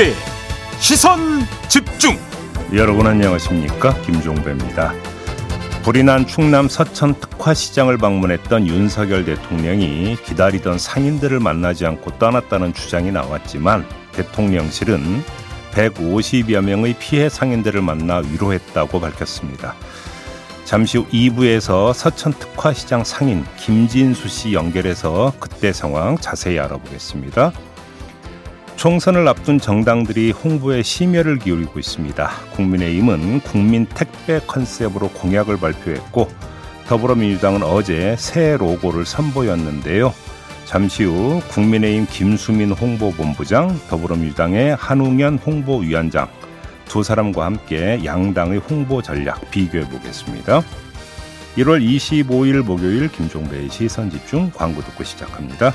김종배 시선 집중 여러분 안녕하십니까 김종배입니다. 불이 난 충남 서천 특화시장을 방문했던 윤석열 대통령이 기다리던 상인들을 만나지 않고 떠났다는 주장이 나왔지만 대통령실은 150여 명의 피해 상인들을 만나 위로했다고 밝혔습니다. 잠시 후 2부에서 서천 특화시장 상인 김진수 씨 연결해서 그때 상황 자세히 알아보겠습니다. 총선을 앞둔 정당들이 홍보에 심혈을 기울이고 있습니다. 국민의힘은 국민 택배 컨셉으로 공약을 발표했고 더불어민주당은 어제 새 로고를 선보였는데요. 잠시 후 국민의힘 김수민 홍보본부장, 더불어민주당의 한웅현 홍보위원장 두 사람과 함께 양당의 홍보 전략 비교해 보겠습니다. 1월 25일 목요일 김종배의 시선 집중 광고 듣고 시작합니다.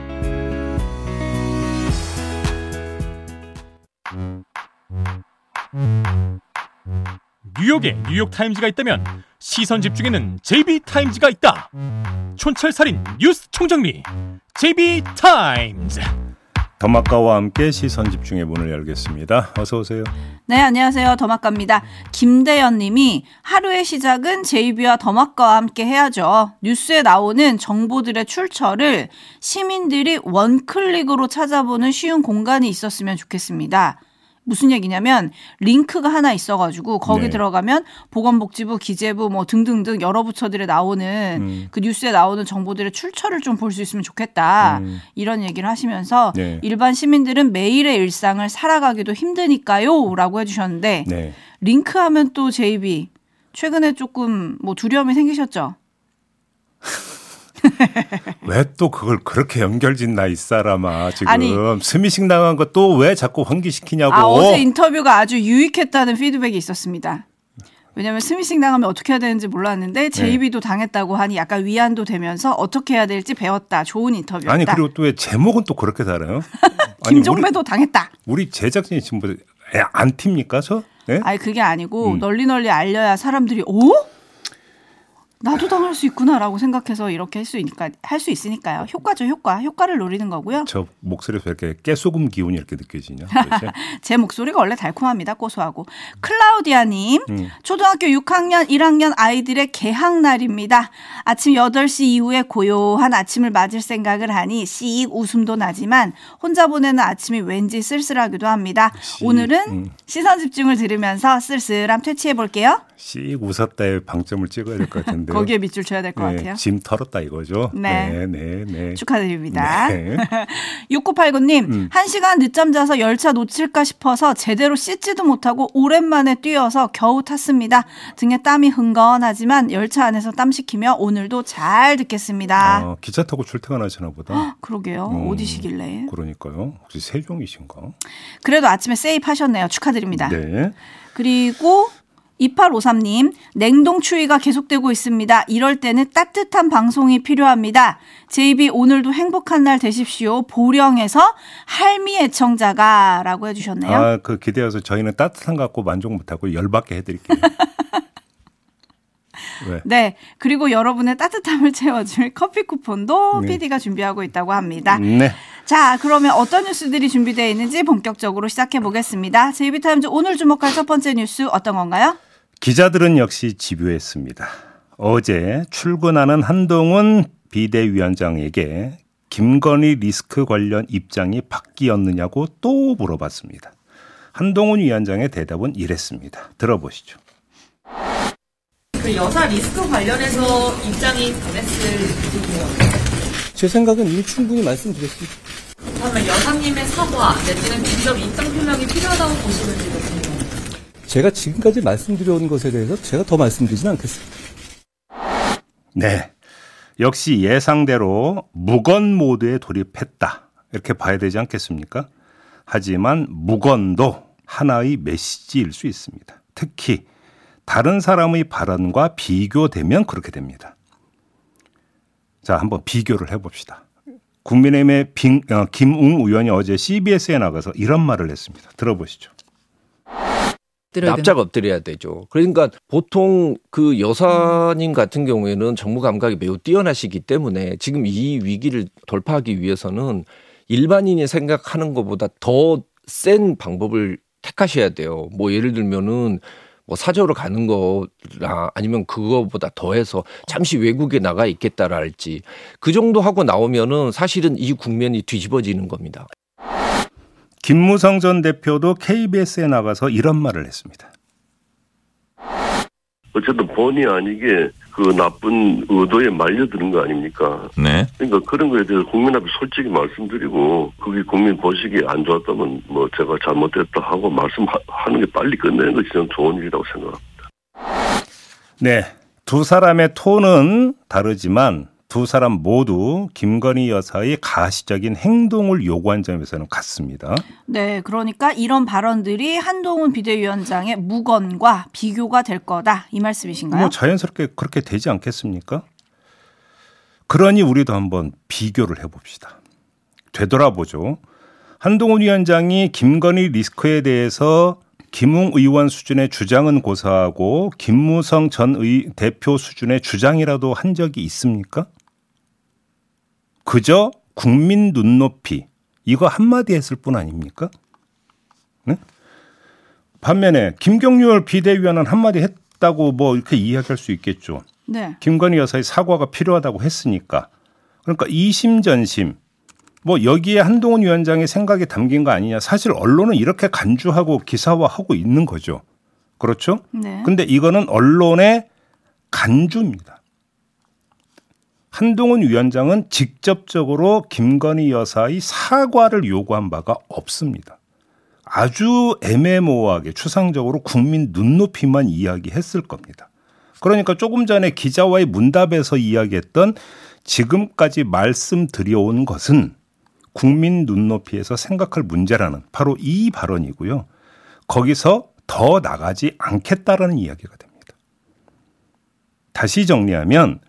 뉴욕에 뉴욕타임즈가 있다면 시선 집중에는 JB타임즈가 있다 촌철살인 뉴스 총정리 JB타임즈 더마카와 함께 시선 집중의 문을 열겠습니다. 어서 오세요. 네, 안녕하세요. 더마카입니다. 김대현 님이 하루의 시작은 제이비와 더마카와 함께 해야죠. 뉴스에 나오는 정보들의 출처를 시민들이 원클릭으로 찾아보는 쉬운 공간이 있었으면 좋겠습니다. 무슨 얘기냐면 링크가 하나 있어가지고 거기 네. 들어가면 보건복지부, 기재부 뭐 등등등 여러 부처들에 나오는 음. 그 뉴스에 나오는 정보들의 출처를 좀 볼 수 있으면 좋겠다 음. 이런 얘기를 하시면서 네. 일반 시민들은 매일의 일상을 살아가기도 힘드니까요라고 해주셨는데 네. 링크하면 또 JB 최근에 조금 뭐 두려움이 생기셨죠? 왜 또 그걸 그렇게 연결짓나 이 사람아 지금 아니. 스미싱 당한 거 또 왜 자꾸 환기시키냐고. 아 어제 인터뷰가 아주 유익했다는 피드백이 있었습니다. 왜냐하면 스미싱 당하면 어떻게 해야 되는지 몰랐는데 JB도 당했다고 하니 약간 위안도 되면서 어떻게 해야 될지 배웠다. 좋은 인터뷰였다. 아니 그리고 또 왜 제목은 또 그렇게 달아요? 김종배도 당했다. 우리, 우리 제작진이 지금 뭐 애, 안 팁니까 저? 예? 아니 그게 아니고 음. 널리 널리 알려야 사람들이 오 나도 당할 수 있구나라고 생각해서 이렇게 할 수 있으니까 할 수 있으니까요. 효과죠 효과 효과를 노리는 거고요. 저 목소리에서 왜 이렇게 깨소금 기운이 이렇게 느껴지냐? 제 목소리가 원래 달콤합니다. 고소하고. 클라우디아 님, 음. 초등학교 6학년, 1학년 아이들의 개학 날입니다. 아침 8시 이후에 고요한 아침을 맞을 생각을 하니 씩 웃음도 나지만 혼자 보내는 아침이 왠지 쓸쓸하기도 합니다. 씩, 오늘은 음. 시선 집중을 들으면서 쓸쓸함 퇴치해 볼게요. 씩 웃었다에 방점을 찍어야 될 것 같은데. 거기에 밑줄 쳐야 될것 네, 같아요. 짐 털었다 이거죠? 네. 네, 네, 네. 축하드립니다. 네. 6989님, 음. 한시간 늦잠 자서 열차 놓칠까 싶어서 제대로 씻지도 못하고 오랜만에 뛰어서 겨우 탔습니다. 등에 땀이 흥건하지만 열차 안에서 땀 식히며 오늘도 잘 듣겠습니다. 어, 기차 타고 출퇴근하시나 보다. 그러게요. 음. 어디시길래. 그러니까요. 혹시 세종이신가? 그래도 아침에 세입 하셨네요. 축하드립니다. 네. 그리고 2853님, 냉동 추위가 계속되고 있습니다. 이럴 때는 따뜻한 방송이 필요합니다. JB 오늘도 행복한 날 되십시오. 보령에서 할미 애청자가 라고 해주셨네요. 아, 그 기대어서 저희는 따뜻한 거 갖고 만족 못하고 열받게 해드릴게요. 왜? 네. 그리고 여러분의 따뜻함을 채워줄 커피 쿠폰도 네. PD가 준비하고 있다고 합니다. 네. 자, 그러면 어떤 뉴스들이 준비되어 있는지 본격적으로 시작해 보겠습니다. JB타임즈 오늘 주목할 첫 번째 뉴스 어떤 건가요? 기자들은 역시 집요했습니다. 어제 출근하는 한동훈 비대위원장에게 김건희 리스크 관련 입장이 바뀌었느냐고 또 물어봤습니다. 한동훈 위원장의 대답은 이랬습니다. 들어보시죠. 그 여사 리스크 관련해서 입장이 변했을 부분이요. 제 생각은 이미 충분히 말씀드렸습니다. 그러면 여사님의 사과 내지는 직접 입장 표명이 필요하다고 궁금해요. 제가 지금까지 말씀드려온 것에 대해서 제가 더 말씀드리지는 않겠습니다. 네. 역시 예상대로 무건 모드에 돌입했다. 이렇게 봐야 되지 않겠습니까? 하지만 무건도 하나의 메시지일 수 있습니다. 특히 다른 사람의 발언과 비교되면 그렇게 됩니다. 자, 한번 비교를 해봅시다. 국민의힘의 빙, 어, 김웅 의원이 어제 CBS에 나가서 이런 말을 했습니다. 들어보시죠. 납작 엎드려야 되죠. 그러니까 보통 그 여사님 같은 경우에는 정무 감각이 매우 뛰어나시기 때문에 지금 이 위기를 돌파하기 위해서는 일반인이 생각하는 것보다 더 센 방법을 택하셔야 돼요. 뭐 예를 들면은 뭐 사저로 가는 거나 아니면 그거보다 더해서 잠시 외국에 나가 있겠다라 할지 그 정도 하고 나오면은 사실은 이 국면이 뒤집어지는 겁니다. 김무성 전 대표도 KBS에 나가서 이런 말을 했습니다. 어쨌든 본의 아니게 그 나쁜 의도에 말려드는 거 아닙니까? 네. 그러니까 그런 거에 대해서 국민 앞에 솔직히 말씀드리고 그게 국민 보시기에 안 좋았다면 뭐 제가 잘못했다 하고 말씀하는 게 빨리 끝내는 것이 저는 좋은 일이라고 생각합니다. 네. 두 사람의 톤은 다르지만 두 사람 모두 김건희 여사의 가시적인 행동을 요구한 점에서는 같습니다. 네, 그러니까 이런 발언들이 한동훈 비대위원장의 무건과 비교가 될 거다 이 말씀이신가요? 뭐 자연스럽게 그렇게 되지 않겠습니까? 그러니 우리도 한번 비교를 해봅시다. 되돌아보죠. 한동훈 위원장이 김건희 리스크에 대해서 김웅 의원 수준의 주장은 고사하고 김무성 전 의, 대표 수준의 주장이라도 한 적이 있습니까? 그저 국민 눈높이 이거 한마디 했을 뿐 아닙니까? 네? 반면에 김경률 비대위원은 한마디 했다고 뭐 이렇게 이야기할 수 있겠죠. 네. 김건희 여사의 사과가 필요하다고 했으니까. 그러니까 이심전심 뭐 여기에 한동훈 위원장의 생각이 담긴 거 아니냐. 사실 언론은 이렇게 간주하고 기사화하고 있는 거죠. 그렇죠? 네. 근데 이거는 언론의 간주입니다. 한동훈 위원장은 직접적으로 김건희 여사의 사과를 요구한 바가 없습니다. 아주 애매모호하게 추상적으로 국민 눈높이만 이야기했을 겁니다. 그러니까 조금 전에 기자와의 문답에서 이야기했던 지금까지 말씀드려온 것은 국민 눈높이에서 생각할 문제라는 바로 이 발언이고요. 거기서 더 나가지 않겠다라는 이야기가 됩니다. 다시 정리하면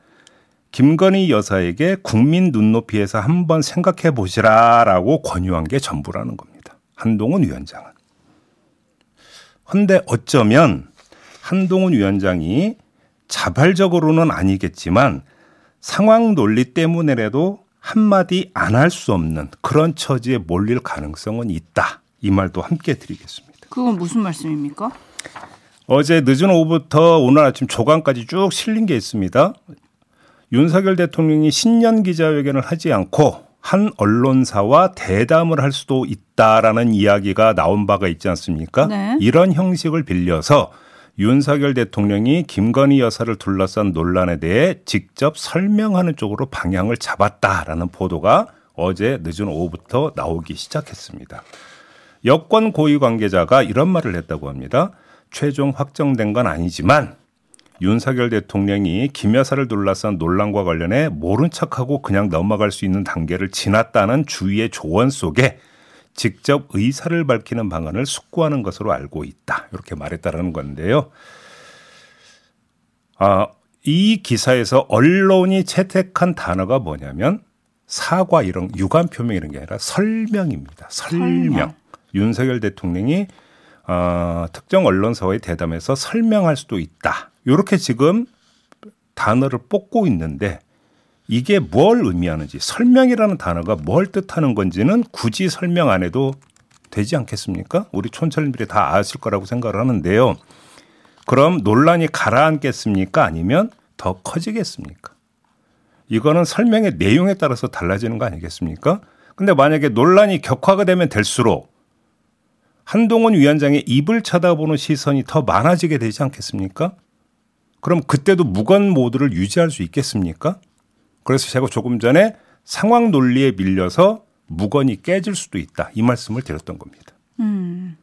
김건희 여사에게 국민 눈높이에서 한번 생각해 보시라라고 권유한 게 전부라는 겁니다. 한동훈 위원장은. 헌데 어쩌면 한동훈 위원장이 자발적으로는 아니겠지만 상황 논리 때문에라도 한마디 안 할 수 없는 그런 처지에 몰릴 가능성은 있다. 이 말도 함께 드리겠습니다. 그건 무슨 말씀입니까? 어제 늦은 오후부터 오늘 아침 조간까지 쭉 실린 게 있습니다. 윤석열 대통령이 신년 기자회견을 하지 않고 한 언론사와 대담을 할 수도 있다라는 이야기가 나온 바가 있지 않습니까? 네. 이런 형식을 빌려서 윤석열 대통령이 김건희 여사를 둘러싼 논란에 대해 직접 설명하는 쪽으로 방향을 잡았다라는 보도가 어제 늦은 오후부터 나오기 시작했습니다. 여권 고위 관계자가 이런 말을 했다고 합니다. 최종 확정된 건 아니지만 윤석열 대통령이 김 여사를 둘러싼 논란과 관련해 모른 척하고 그냥 넘어갈 수 있는 단계를 지났다는 주위의 조언 속에 직접 의사를 밝히는 방안을 숙고하는 것으로 알고 있다. 이렇게 말했다라는 건데요. 아, 이 기사에서 언론이 채택한 단어가 뭐냐면 사과 이런 유감 표명 이런 게 아니라 설명입니다. 설명. 설명. 윤석열 대통령이 어, 특정 언론사와의 대담에서 설명할 수도 있다. 이렇게 지금 단어를 뽑고 있는데 이게 뭘 의미하는지 설명이라는 단어가 뭘 뜻하는 건지는 굳이 설명 안 해도 되지 않겠습니까? 우리 촌철님들이 다 아실 거라고 생각을 하는데요. 그럼 논란이 가라앉겠습니까? 아니면 더 커지겠습니까? 이거는 설명의 내용에 따라서 달라지는 거 아니겠습니까? 근데 만약에 논란이 격화가 되면 될수록 한동훈 위원장의 입을 쳐다보는 시선이 더 많아지게 되지 않겠습니까? 그럼 그때도 무건 모드를 유지할 수 있겠습니까? 그래서 제가 조금 전에 상황 논리에 밀려서 무건이 깨질 수도 있다. 이 말씀을 드렸던 겁니다. 음.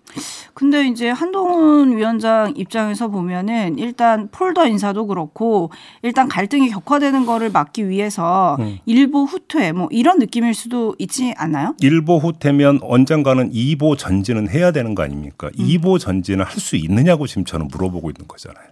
근데 이제 한동훈 위원장 입장에서 보면은 일단 폴더 인사도 그렇고 일단 갈등이 격화되는 거를 막기 위해서 음. 일보 후퇴 뭐 이런 느낌일 수도 있지 않나요? 일보 후퇴면 언젠가는 이보 전진은 해야 되는 거 아닙니까? 음. 이보 전진을 할 수 있느냐고 지금 저는 물어보고 있는 거잖아요.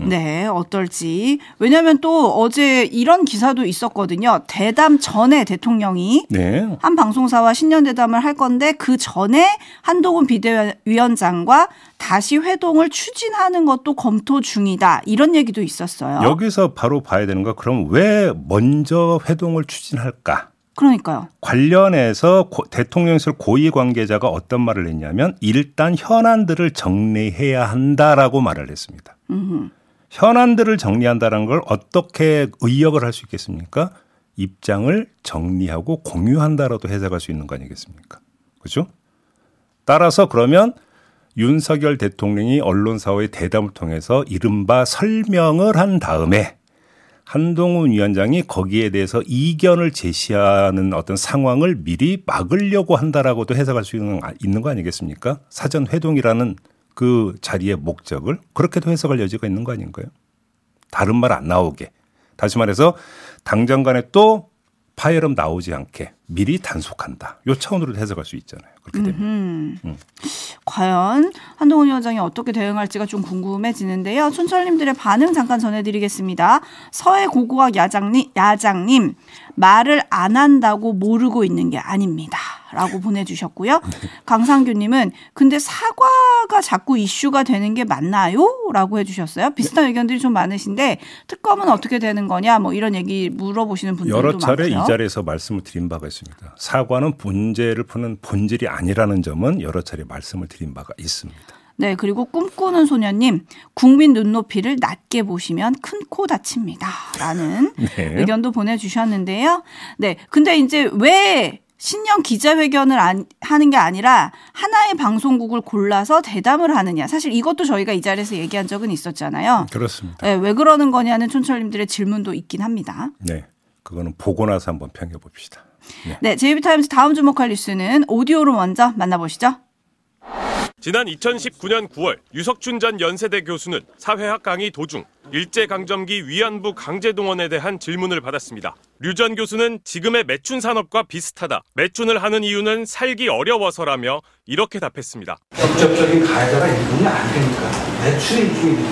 음. 네, 어떨지. 왜냐하면 또 어제 이런 기사도 있었거든요. 대담 전에 대통령이 네. 한 방송사와 신년 대담을 할 건데 그 전에 한동훈 비대위원장과 다시 회동을 추진하는 것도 검토 중이다. 이런 얘기도 있었어요. 여기서 바로 봐야 되는 거 그럼 왜 먼저 회동을 추진할까? 그러니까요. 관련해서 고, 대통령실 고위 관계자가 어떤 말을 했냐면 일단 현안들을 정리해야 한다라고 말을 했습니다. 음흠. 현안들을 정리한다는 걸 어떻게 의역을 할 수 있겠습니까? 입장을 정리하고 공유한다라도 해석할 수 있는 거 아니겠습니까? 그죠? 따라서 그러면 윤석열 대통령이 언론사와의 대담을 통해서 이른바 설명을 한 다음에 한동훈 위원장이 거기에 대해서 이견을 제시하는 어떤 상황을 미리 막으려고 한다라고도 해석할 수 있는, 있는 거 아니겠습니까? 사전 회동이라는 그 자리의 목적을 그렇게도 해석할 여지가 있는 거 아닌가요? 다른 말 안 나오게. 다시 말해서 당장 간에 또 파열음 나오지 않게 미리 단속한다. 요 차원으로 해석할 수 있잖아요. 그렇게 되면. 음. 과연 한동훈 위원장이 어떻게 대응할지가 좀 궁금해지는데요. 촌철님들의 반응 잠깐 전해드리겠습니다. 서해 고고학 야장님, 야장님 말을 안 한다고 모르고 있는 게 아닙니다. 라고 보내주셨고요. 강상규님은 근데 사과가 자꾸 이슈가 되는 게 맞나요? 라고 해주셨어요. 비슷한 의견들이 좀 많으신데 특검은 어떻게 되는 거냐 뭐 이런 얘기 물어보시는 분들도 여러 차례 많고요. 이 자리에서 말씀을 드린 바가 있습니다. 사과는 문제를 푸는 본질이 아니라는 점은 여러 차례 말씀을 드린 바가 있습니다. 네, 그리고 꿈꾸는 소녀님, 국민 눈높이를 낮게 보시면 큰 코 다칩니다. 라는 네. 의견도 보내주셨는데요. 네, 근데 이제 왜 신년 기자회견을 안, 하는 게 아니라 하나의 방송국을 골라서 대담을 하느냐. 사실 이것도 저희가 이 자리에서 얘기한 적은 있었잖아요. 그렇습니다. 네, 왜 그러는 거냐는 촌철님들의 질문도 있긴 합니다. 네. 그거는 보고 나서 한번 평해 봅시다. 네. 네, 제이비타임즈 다음 주목할 뉴스는 오디오로 먼저 만나보시죠. 지난 2019년 9월 유석춘 전 연세대 교수는 사회학 강의 도중 일제강점기 위안부 강제동원에 대한 질문을 받았습니다. 류 전 교수는 지금의 매춘 산업과 비슷하다. 매춘을 하는 이유는 살기 어려워서라며 이렇게 답했습니다. 직접적인 가해자가 일본이 안 되니까 매출이 일종이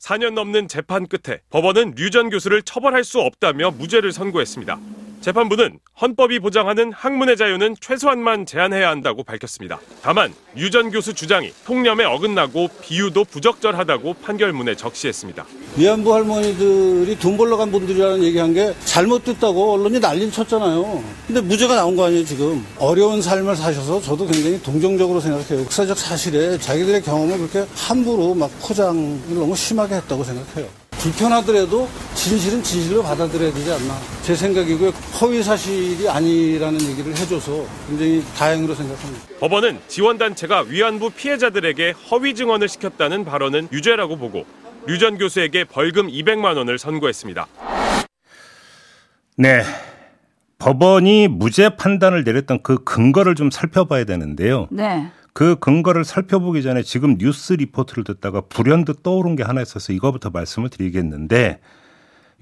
4년 넘는 재판 끝에 법원은 류 전 교수를 처벌할 수 없다며 무죄를 선고했습니다. 재판부는 헌법이 보장하는 학문의 자유는 최소한만 제한해야 한다고 밝혔습니다. 다만 유 전 교수 주장이 통념에 어긋나고 비유도 부적절하다고 판결문에 적시했습니다. 위안부 할머니들이 돈 벌러 간 분들이라는 얘기한 게 잘못됐다고 언론이 난리를 쳤잖아요. 근데 무죄가 나온 거 아니에요 지금. 어려운 삶을 사셔서 저도 굉장히 동정적으로 생각해요. 역사적 사실에 자기들의 경험을 그렇게 함부로 막 포장을 너무 심하게 했다고 생각해요. 불편하더라도 진실은 진실로 받아들여야 되지 않나. 제 생각이고요. 허위 사실이 아니라는 얘기를 해줘서 굉장히 다행으로 생각합니다. 법원은 지원단체가 위안부 피해자들에게 허위 증언을 시켰다는 발언은 유죄라고 보고 류 전 교수에게 벌금 200만 원을 선고했습니다. 네. 법원이 무죄 판단을 내렸던 그 근거를 좀 살펴봐야 되는데요. 네. 그 근거를 살펴보기 전에 지금 뉴스 리포트를 듣다가 불현듯 떠오른 게 하나 있어서 이거부터 말씀을 드리겠는데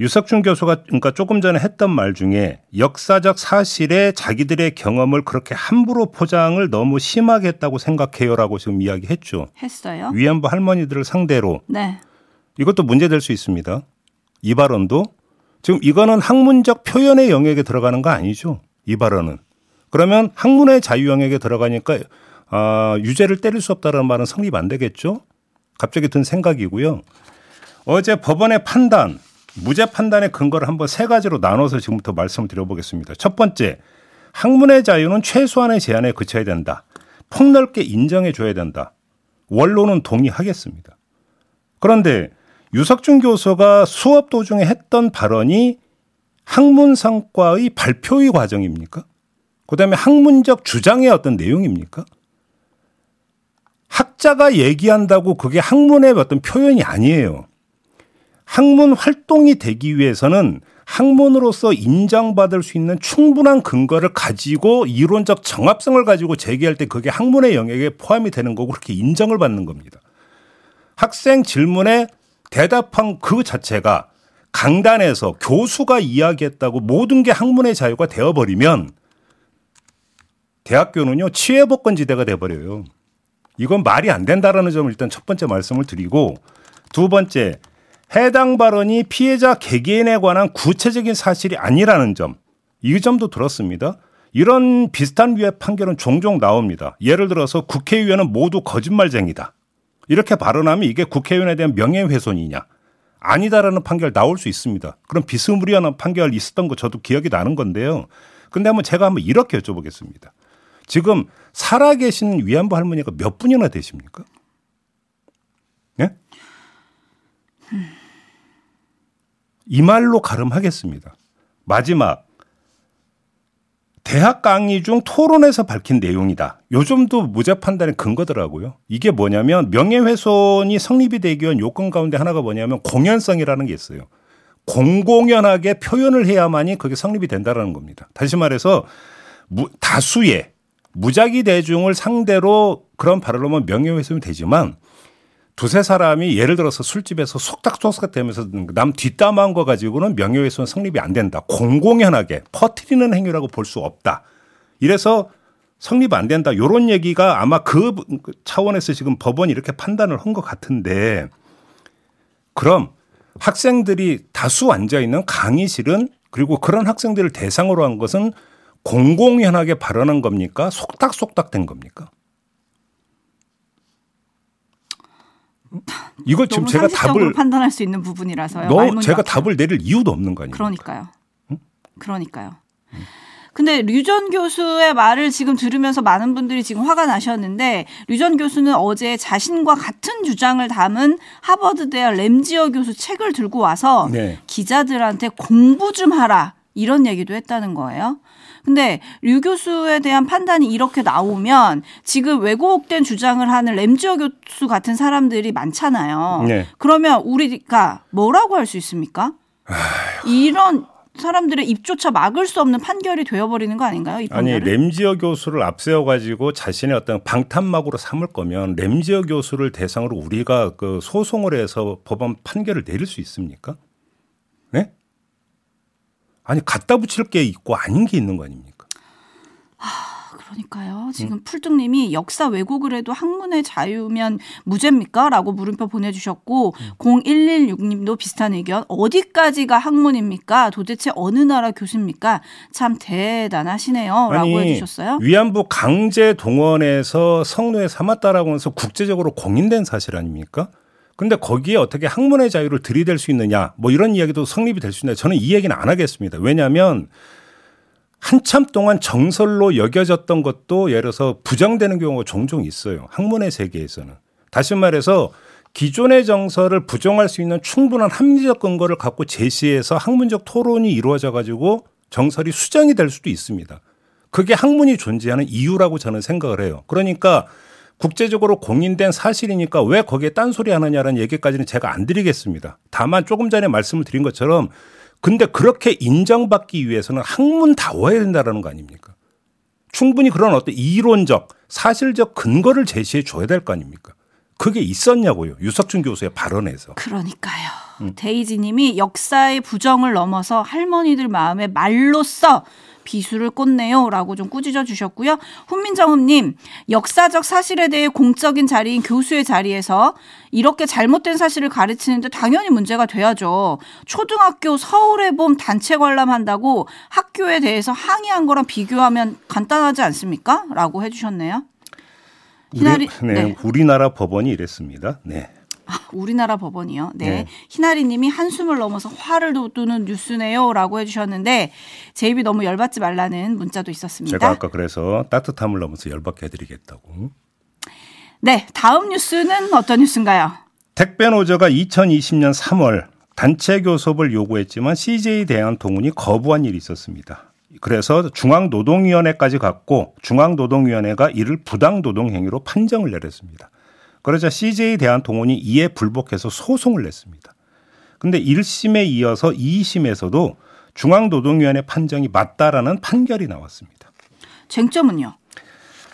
유석준 교수가 그러니까 조금 전에 했던 말 중에 역사적 사실에 자기들의 경험을 그렇게 함부로 포장을 너무 심하게 했다고 생각해요라고 지금 이야기했죠. 했어요. 위안부 할머니들을 상대로. 네. 이것도 문제될 수 있습니다. 이 발언도 지금 이거는 학문적 표현의 영역에 들어가는 거 아니죠. 이 발언은. 그러면 학문의 자유 영역에 들어가니까 아, 유죄를 때릴 수 없다는 말은 성립 안 되겠죠? 갑자기 든 생각이고요. 어제 법원의 판단, 무죄 판단의 근거를 한번 세 가지로 나눠서 지금부터 말씀을 드려보겠습니다. 첫 번째, 학문의 자유는 최소한의 제한에 그쳐야 된다. 폭넓게 인정해 줘야 된다. 원로는 동의하겠습니다. 그런데 유석준 교수가 수업 도중에 했던 발언이 학문 성과의 발표의 과정입니까? 그 다음에 학문적 주장의 어떤 내용입니까? 학자가 얘기한다고 그게 학문의 어떤 표현이 아니에요. 학문 활동이 되기 위해서는 학문으로서 인정받을 수 있는 충분한 근거를 가지고 이론적 정합성을 가지고 제기할 때 그게 학문의 영역에 포함이 되는 거고 그렇게 인정을 받는 겁니다. 학생 질문에 대답한 그 자체가 강단에서 교수가 이야기했다고 모든 게 학문의 자유가 되어버리면 대학교는요 치외복권지대가 돼버려요. 이건 말이 안 된다라는 점을 일단 첫 번째 말씀을 드리고 두 번째 해당 발언이 피해자 개개인에 관한 구체적인 사실이 아니라는 점. 이 점도 들었습니다. 이런 비슷한 류의 판결은 종종 나옵니다. 예를 들어서 국회의원은 모두 거짓말쟁이다. 이렇게 발언하면 이게 국회의원에 대한 명예훼손이냐. 아니다라는 판결 나올 수 있습니다. 그럼 비스무리한 판결 있었던 거 저도 기억이 나는 건데요. 근데 한번 제가 한번 이렇게 여쭤보겠습니다. 지금 살아계신 위안부 할머니가 몇 분이나 되십니까? 예? 이 말로 가름하겠습니다. 마지막 대학 강의 중 토론에서 밝힌 내용이다. 요즘도 무죄 판단의 근거더라고요. 이게 뭐냐면 명예훼손이 성립이 되기 위한 요건 가운데 하나가 뭐냐면 공연성이라는 게 있어요. 공공연하게 표현을 해야만이 그게 성립이 된다라는 겁니다. 다시 말해서 다수의 무작위 대중을 상대로 그런 발언을 하면 명예훼손이 되지만 두세 사람이 예를 들어서 술집에서 속닥속닥 되면서 남 뒷담한 거 가지고는 명예훼손 성립이 안 된다. 공공연하게 퍼트리는 행위라고 볼 수 없다. 이래서 성립 안 된다. 요런 얘기가 아마 그 차원에서 지금 법원이 이렇게 판단을 한 것 같은데 그럼 학생들이 다수 앉아 있는 강의실은 그리고 그런 학생들을 대상으로 한 것은 공공연하게 발언한 겁니까? 속닥속닥 된 겁니까? 이걸 지금 제가 답을 판단할 수 있는 부분이라서요. 너 제가 답을 내릴 이유도 없는 거 아니에요? 그러니까요. 응? 그러니까요. 근데 류 전 교수의 말을 지금 들으면서 많은 분들이 지금 화가 나셨는데 류 전 교수는 어제 자신과 같은 주장을 담은 하버드대 램지어 교수 책을 들고 와서 네. 기자들한테 공부 좀 하라 이런 얘기도 했다는 거예요. 근데 류 교수에 대한 판단이 이렇게 나오면 지금 왜곡된 주장을 하는 램지어 교수 같은 사람들이 많잖아요. 네. 그러면 우리가 뭐라고 할 수 있습니까? 아휴. 이런 사람들의 입조차 막을 수 없는 판결이 되어버리는 거 아닌가요? 아니 램지어 교수를 앞세워 가지고 자신의 어떤 방탄막으로 삼을 거면 램지어 교수를 대상으로 우리가 그 소송을 해서 법원 판결을 내릴 수 있습니까? 네? 아니 갖다 붙일 게 있고 아닌 게 있는 거 아닙니까? 아, 그러니까요. 지금 음. 풀뚱님이 역사 왜곡을 해도 학문의 자유면 무죄입니까? 라고 물음표 보내주셨고, 음. 0116님도 비슷한 의견. 어디까지가 학문입니까? 도대체 어느 나라 교수입니까? 참 대단하시네요. 라고 해주셨어요. 위안부 강제 동원에서 성노예 삼았다라고 해서 국제적으로 공인된 사실 아닙니까? 근데 거기에 어떻게 학문의 자유를 들이댈 수 있느냐 뭐 이런 이야기도 성립이 될 수 있는데 저는 이 얘기는 안 하겠습니다. 왜냐하면 한참 동안 정설로 여겨졌던 것도 예를 들어서 부정되는 경우가 종종 있어요. 학문의 세계에서는. 다시 말해서 기존의 정설을 부정할 수 있는 충분한 합리적 근거를 갖고 제시해서 학문적 토론이 이루어져 가지고 정설이 수정이 될 수도 있습니다. 그게 학문이 존재하는 이유라고 저는 생각을 해요. 그러니까 국제적으로 공인된 사실이니까 왜 거기에 딴소리 하느냐라는 얘기까지는 제가 안 드리겠습니다. 다만 조금 전에 말씀을 드린 것처럼 근데 그렇게 인정받기 위해서는 학문 다워야 된다라는 거 아닙니까? 충분히 그런 어떤 이론적, 사실적 근거를 제시해 줘야 될 거 아닙니까? 그게 있었냐고요. 유석준 교수의 발언에서. 그러니까요. 음. 데이지 님이 역사의 부정을 넘어서 할머니들 마음에 말로써 비수를 꽂네요. 라고 좀 꾸짖어 주셨고요. 훈민정음님, 역사적 사실에 대해 공적인 자리인 교수의 자리에서 이렇게 잘못된 사실을 가르치는데 당연히 문제가 돼야죠. 초등학교 서울의 봄 단체 관람한다고 학교에 대해서 항의한 거랑 비교하면 간단하지 않습니까? 라고 해주셨네요. 우리, 네, 네. 우리나라 법원이 이랬습니다. 네. 아, 우리나라 법원이요. 네. 네. 희나리 님이 한숨을 넘어서 화를 돋우는 뉴스네요. 라고 해주셨는데, 제 입이 너무 열받지 말라는 문자도 있었습니다. 제가 아까 그래서 따뜻함을 넘어서 열받게 해드리겠다고. 네. 다음 뉴스는 어떤 뉴스인가요? 택배 노조가 2020년 3월 단체 교섭을 요구했지만 CJ 대한통운이 거부한 일이 있었습니다. 그래서 중앙노동위원회까지 갔고 중앙노동위원회가 이를 부당노동 행위로 판정을 내렸습니다. 그러자 CJ 대한통운이 이에 불복해서 소송을 냈습니다. 근데 1심에 이어서 2심에서도 중앙노동위원회 판정이 맞다라는 판결이 나왔습니다. 쟁점은요?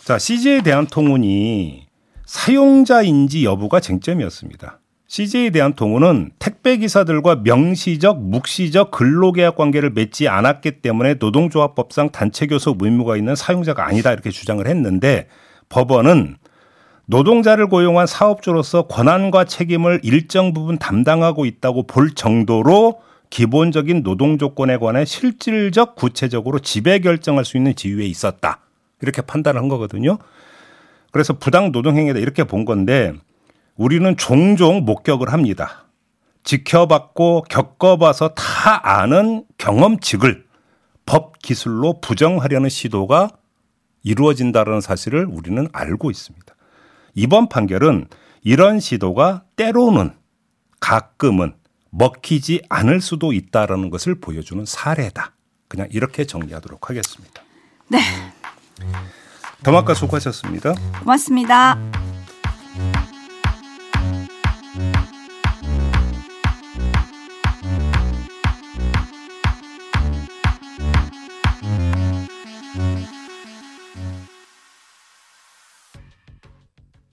자, CJ에 대한 통운이 사용자인지 여부가 쟁점이었습니다. CJ에 대한 통운은 택배 기사들과 명시적, 묵시적 근로계약 관계를 맺지 않았기 때문에 노동조합법상 단체 교섭 의무가 있는 사용자가 아니다 이렇게 주장을 했는데 법원은 노동자를 고용한 사업주로서 권한과 책임을 일정 부분 담당하고 있다고 볼 정도로 기본적인 노동 조건에 관해 실질적 구체적으로 지배 결정할 수 있는 지위에 있었다. 이렇게 판단을 한 거거든요. 그래서 부당 노동행위다 이렇게 본 건데 우리는 종종 목격을 합니다. 지켜봤고 겪어봐서 다 아는 경험칙을 법 기술로 부정하려는 시도가 이루어진다는 사실을 우리는 알고 있습니다. 이번 판결은 이런 시도가 때로는 가끔은 먹히지 않을 수도 있다라는 것을 보여주는 사례다. 그냥 이렇게 정리하도록 하겠습니다. 네. 더마카 수고하셨습니다. 고맙습니다.